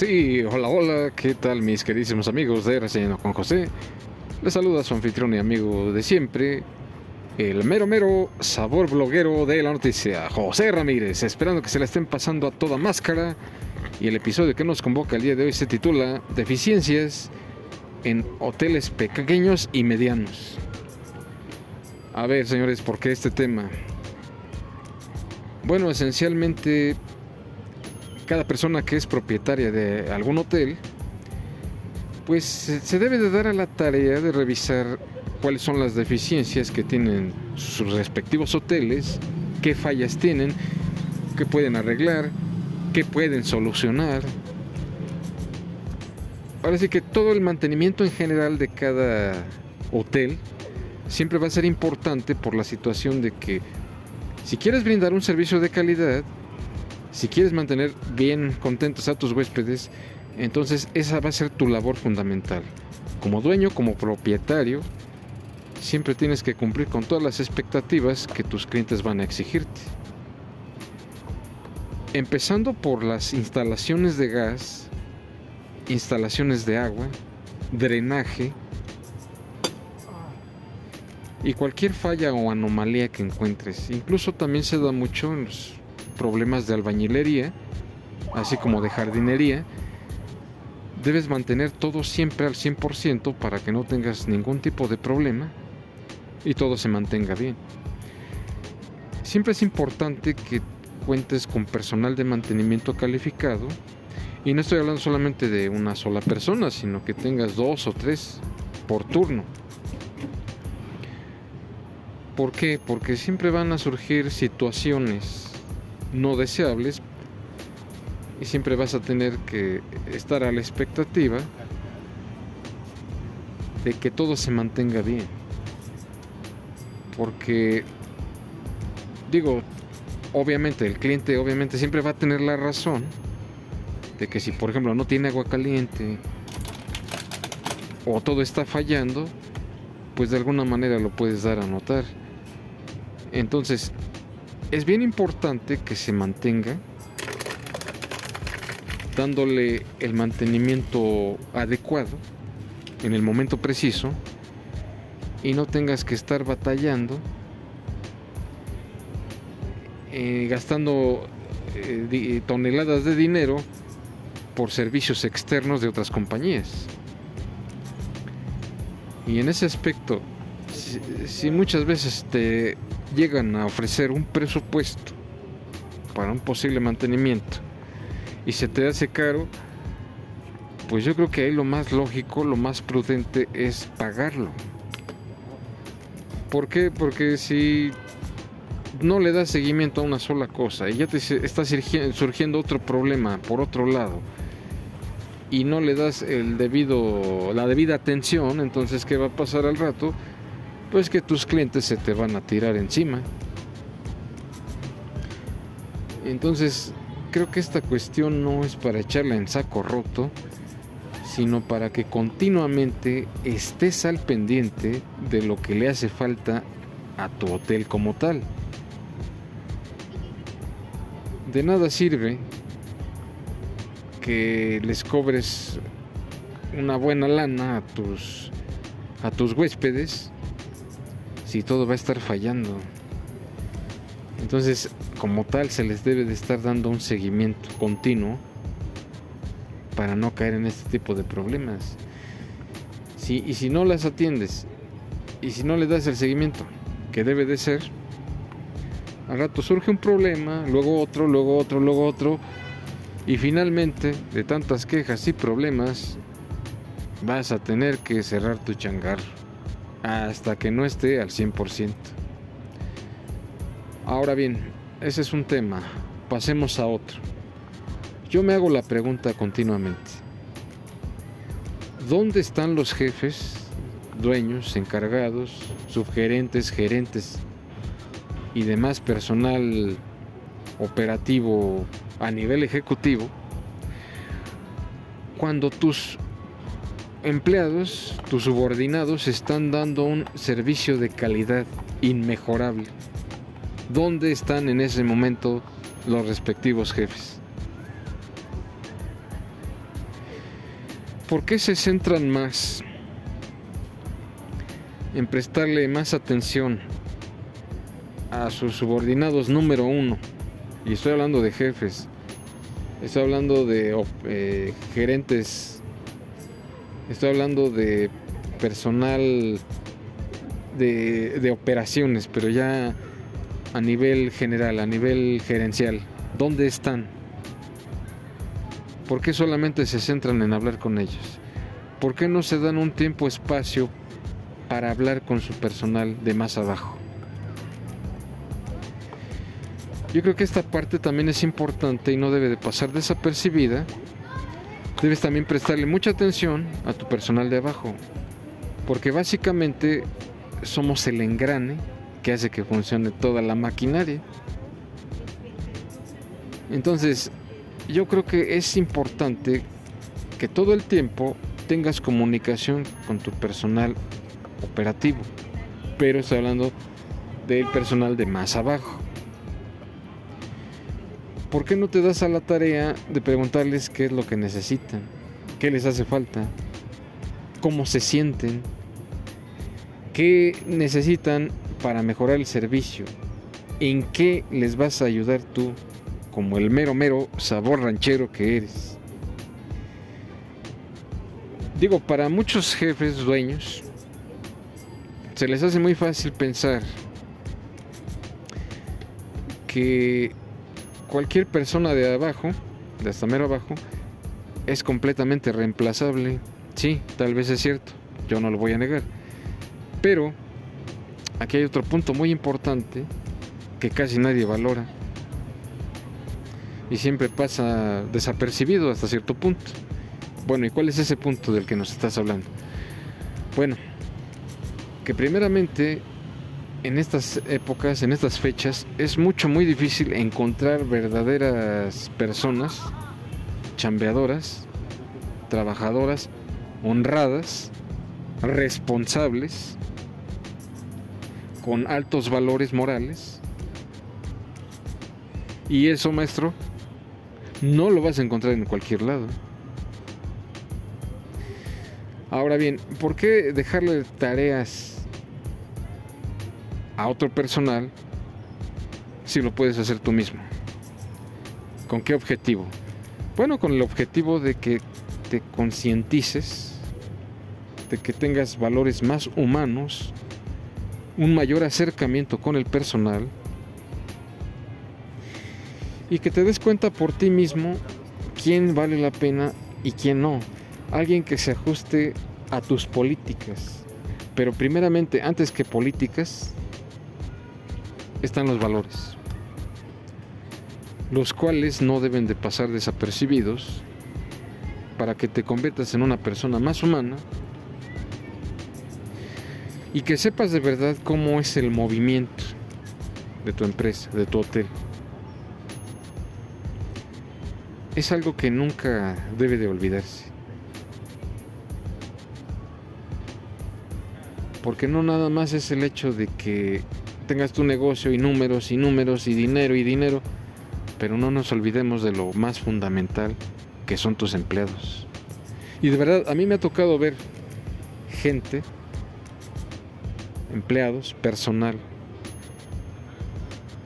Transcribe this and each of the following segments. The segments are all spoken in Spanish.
Sí, hola, hola, ¿qué tal mis queridísimos amigos de Reseñando con José? Les saluda su anfitrión y amigo de siempre, el mero mero sabor bloguero de la noticia, José Ramírez, esperando que se la estén pasando a toda máscara. Y el episodio que nos convoca el día de hoy se titula Deficiencias en hoteles pequeños y medianos. A ver, señores, ¿por qué este tema? Bueno, esencialmente cada persona que es propietaria de algún hotel, pues se debe de dar a la tarea de revisar cuáles son las deficiencias que tienen sus respectivos hoteles, qué fallas tienen, qué pueden arreglar, qué pueden solucionar. Ahora sí que todo el mantenimiento en general de cada hotel siempre va a ser importante por la situación de que si quieres brindar un servicio de calidad, si quieres mantener bien contentos a tus huéspedes, entonces esa va a ser tu labor fundamental. Como dueño, como propietario, siempre tienes que cumplir con todas las expectativas que tus clientes van a exigirte. Empezando por las instalaciones de gas, instalaciones de agua, drenaje y cualquier falla o anomalía que encuentres. Incluso también se da mucho en los problemas de albañilería, así como de jardinería, debes mantener todo siempre al 100% para que no tengas ningún tipo de problema y todo se mantenga bien. Siempre es importante que cuentes con personal de mantenimiento calificado y no estoy hablando solamente de una sola persona, sino que tengas dos o tres por turno. ¿Por qué? Porque siempre van a surgir situaciones no deseables y siempre vas a tener que estar a la expectativa de que todo se mantenga bien. Porque, digo, obviamente el cliente obviamente siempre va a tener la razón de que si por ejemplo no tiene agua caliente o todo está fallando, pues de alguna manera lo puedes dar a notar. Entonces, es bien importante que se mantenga dándole el mantenimiento adecuado en el momento preciso y no tengas que estar batallando eh, gastando eh, toneladas de dinero por servicios externos de otras compañías. Y en ese aspecto si muchas veces te llegan a ofrecer un presupuesto para un posible mantenimiento y se te hace caro, pues yo creo que ahí lo más lógico, lo más prudente es pagarlo. ¿Por qué? Porque si no le das seguimiento a una sola cosa y ya te está surgiendo otro problema por otro lado y no le das el debido la debida atención, entonces ¿qué va a pasar al rato? Pues que tus clientes se te van a tirar encima. Entonces, creo que esta cuestión no es para echarla en saco roto, sino para que continuamente estés al pendiente de lo que le hace falta a tu hotel como tal. De nada sirve que les cobres una buena lana a tus a tus huéspedes si todo va a estar fallando. Entonces, como tal, se les debe de estar dando un seguimiento continuo para no caer en este tipo de problemas. Si, y si no las atiendes, y si no le das el seguimiento que debe de ser, al rato surge un problema, luego otro, luego otro, luego otro, y finalmente, de tantas quejas y problemas, vas a tener que cerrar tu changar hasta que no esté al 100%. Ahora bien, ese es un tema. Pasemos a otro. Yo me hago la pregunta continuamente. ¿Dónde están los jefes, dueños, encargados, subgerentes, gerentes y demás personal operativo a nivel ejecutivo cuando tus empleados, tus subordinados, están dando un servicio de calidad inmejorable. ¿Dónde están en ese momento los respectivos jefes? ¿por qué se centran más en prestarle más atención a sus subordinados número uno? Y estoy hablando de jefes, estoy hablando de eh, gerentes, estoy hablando de personal de, operaciones, pero ya a nivel general, a nivel gerencial. ¿Dónde están? ¿Por qué solamente se centran en hablar con ellos? ¿Por qué no se dan un tiempo, espacio para hablar con su personal de más abajo? Yo creo que esta parte también es importante y no debe de pasar desapercibida. Debes también prestarle mucha atención a tu personal de abajo, porque básicamente somos el engrane que hace que funcione toda la maquinaria. Entonces, yo creo que es importante que todo el tiempo tengas comunicación con tu personal operativo, pero estoy hablando del personal de más abajo. ¿Por qué no te das a la tarea de preguntarles qué es lo que necesitan? ¿Qué les hace falta? ¿Cómo se sienten? ¿Qué necesitan para mejorar el servicio? ¿En qué les vas a ayudar tú como el mero mero sabor ranchero que eres? Digo, para muchos jefes dueños se les hace muy fácil pensar que cualquier persona de abajo, de hasta mero abajo, es completamente reemplazable. Sí, tal vez es cierto, yo no lo voy a negar. Pero aquí hay otro punto muy importante que casi nadie valora y siempre pasa desapercibido hasta cierto punto. Bueno, ¿y cuál es ese punto del que nos estás hablando? Bueno, que primeramente en estas épocas, en estas fechas, es mucho, muy difícil encontrar verdaderas personas chambeadoras, trabajadoras, honradas, responsables, con altos valores morales. Y eso, maestro, no lo vas a encontrar en cualquier lado. Ahora bien, ¿por qué dejarle tareas a otro personal si lo puedes hacer tú mismo? ¿Con qué objetivo? Bueno, con el objetivo de que te concientices, de que tengas valores más humanos, un mayor acercamiento con el personal y que te des cuenta por ti mismo quién vale la pena y quién no. Alguien que se ajuste a tus políticas. Pero primeramente, antes que políticas, están los valores, los cuales no deben de pasar desapercibidos para que te conviertas en una persona más humana y que sepas de verdad cómo es el movimiento de tu empresa, de tu hotel. Es algo que nunca debe de olvidarse. Porque no nada más es el hecho de que tengas tu negocio y números y números y dinero y dinero, pero no nos olvidemos de lo más fundamental que son tus empleados. Y de verdad, a mí me ha tocado ver gente empleados, personal,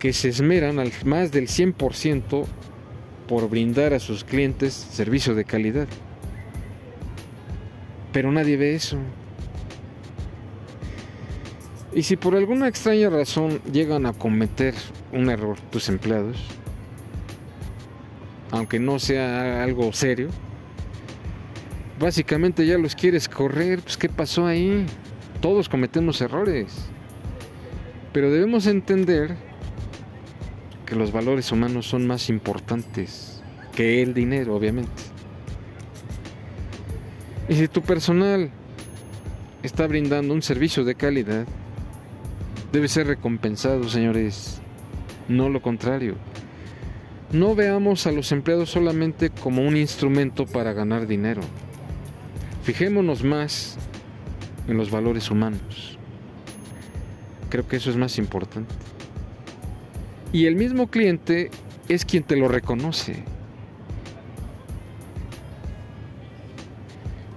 que se esmeran al más del 100% por brindar a sus clientes servicio de calidad. Pero nadie ve eso. Y si por alguna extraña razón llegan a cometer un error tus empleados, aunque no sea algo serio, básicamente ya los quieres correr, pues ¿qué pasó ahí? Todos cometemos errores. Pero debemos entender que los valores humanos son más importantes que el dinero, obviamente. Y si tu personal está brindando un servicio de calidad, debe ser recompensado, señores. No lo contrario. No veamos a los empleados solamente como un instrumento para ganar dinero. Fijémonos más en los valores humanos. Creo que eso es más importante. Y el mismo cliente es quien te lo reconoce.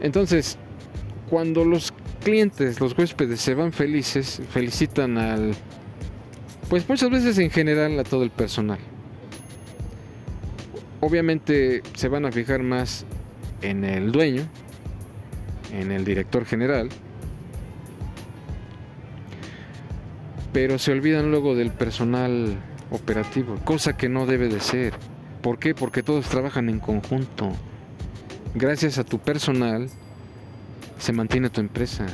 Entonces, cuando los clientes, los huéspedes se van felices, felicitan al, pues muchas veces en general a todo el personal. Obviamente se van a fijar más en el dueño, en el director general, pero se olvidan luego del personal operativo, cosa que no debe de ser. ¿Por qué? Porque todos trabajan en conjunto. Gracias a tu personal se mantiene tu empresa.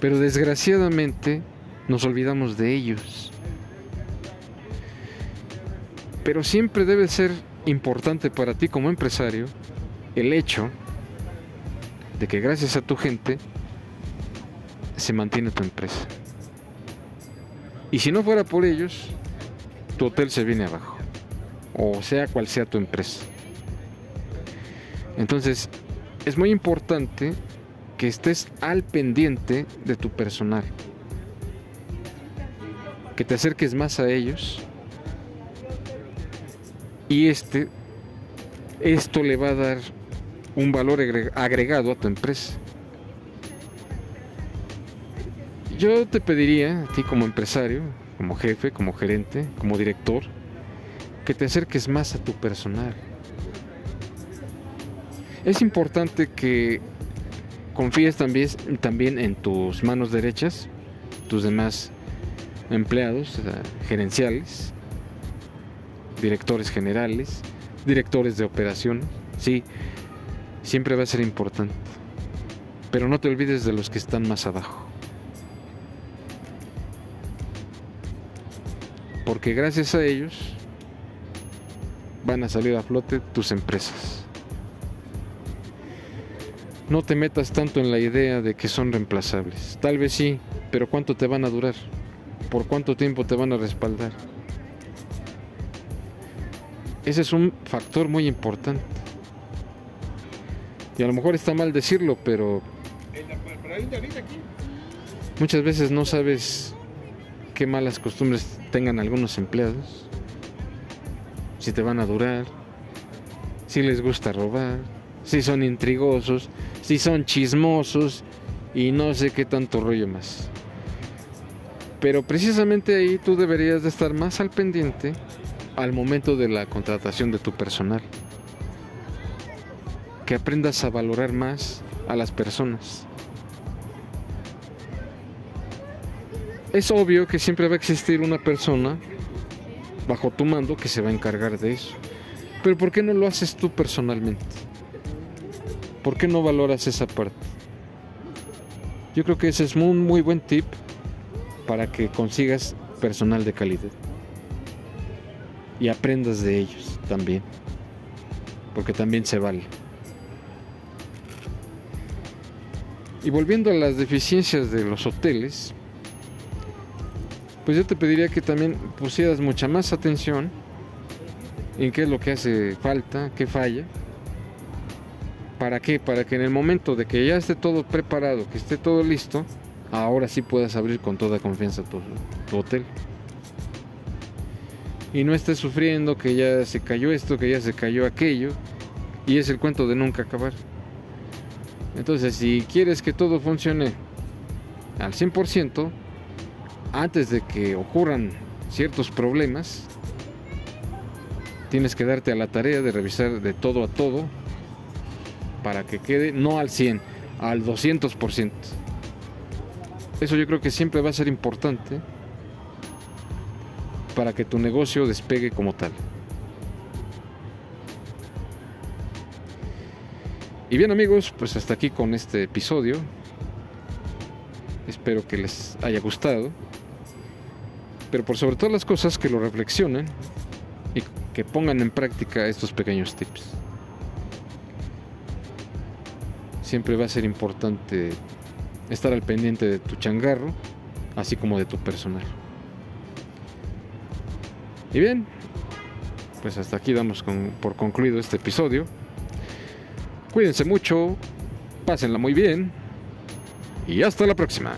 Pero desgraciadamente nos olvidamos de ellos. Pero siempre debe ser importante para ti como empresario el hecho de que gracias a tu gente se mantiene tu empresa. Y si no fuera por ellos, tu hotel se viene abajo. O sea cual sea tu empresa. Entonces, es muy importante que estés al pendiente de tu personal. Que te acerques más a ellos. Y este, esto le va a dar un valor agregado a tu empresa. Yo te pediría, a ti como empresario, como jefe, como gerente, como director, que te acerques más a tu personal. Es importante que confíes también, también en tus manos derechas, tus demás empleados gerenciales, directores generales, directores de operaciones. Sí, siempre va a ser importante. Pero no te olvides de los que están más abajo. Porque gracias a ellos van a salir a flote tus empresas. No te metas tanto en la idea de que son reemplazables. Tal vez sí, pero ¿cuánto te van a durar? ¿Por cuánto tiempo te van a respaldar? Ese es un factor muy importante. Y a lo mejor está mal decirlo, pero muchas veces no sabes qué malas costumbres tengan algunos empleados, si te van a durar, si les gusta robar, si son intrigosos, si son chismosos y no sé qué tanto rollo más. Pero precisamente ahí tú deberías de estar más al pendiente al momento de la contratación de tu personal. Que aprendas a valorar más a las personas. Es obvio que siempre va a existir una persona bajo tu mando que se va a encargar de eso. Pero ¿por qué no lo haces tú personalmente? ¿Por qué no valoras esa parte? Yo creo que ese es un muy buen tip para que consigas personal de calidad. Y aprendas de ellos también. Porque también se vale. Y volviendo a las deficiencias de los hoteles, pues yo te pediría que también pusieras mucha más atención en qué es lo que hace falta, qué falla ¿Para qué? Para que en el momento de que ya esté todo preparado, que esté todo listo, ahora sí puedas abrir con toda confianza tu, hotel. Y no estés sufriendo que ya se cayó esto, que ya se cayó aquello, y es el cuento de nunca acabar. Entonces, si quieres que todo funcione al 100%, antes de que ocurran ciertos problemas, tienes que darte a la tarea de revisar de todo a todo para que quede no al 100, al 200%. Eso yo creo que siempre va a ser importante para que tu negocio despegue como tal. Y bien amigos, pues hasta aquí con este episodio. Espero que les haya gustado. Pero por sobre todas las cosas que lo reflexionen y que pongan en práctica estos pequeños tips. Siempre va a ser importante estar al pendiente de tu changarro, así como de tu personal. Y bien, pues hasta aquí damos por concluido este episodio. Cuídense mucho, pásenla muy bien y hasta la próxima.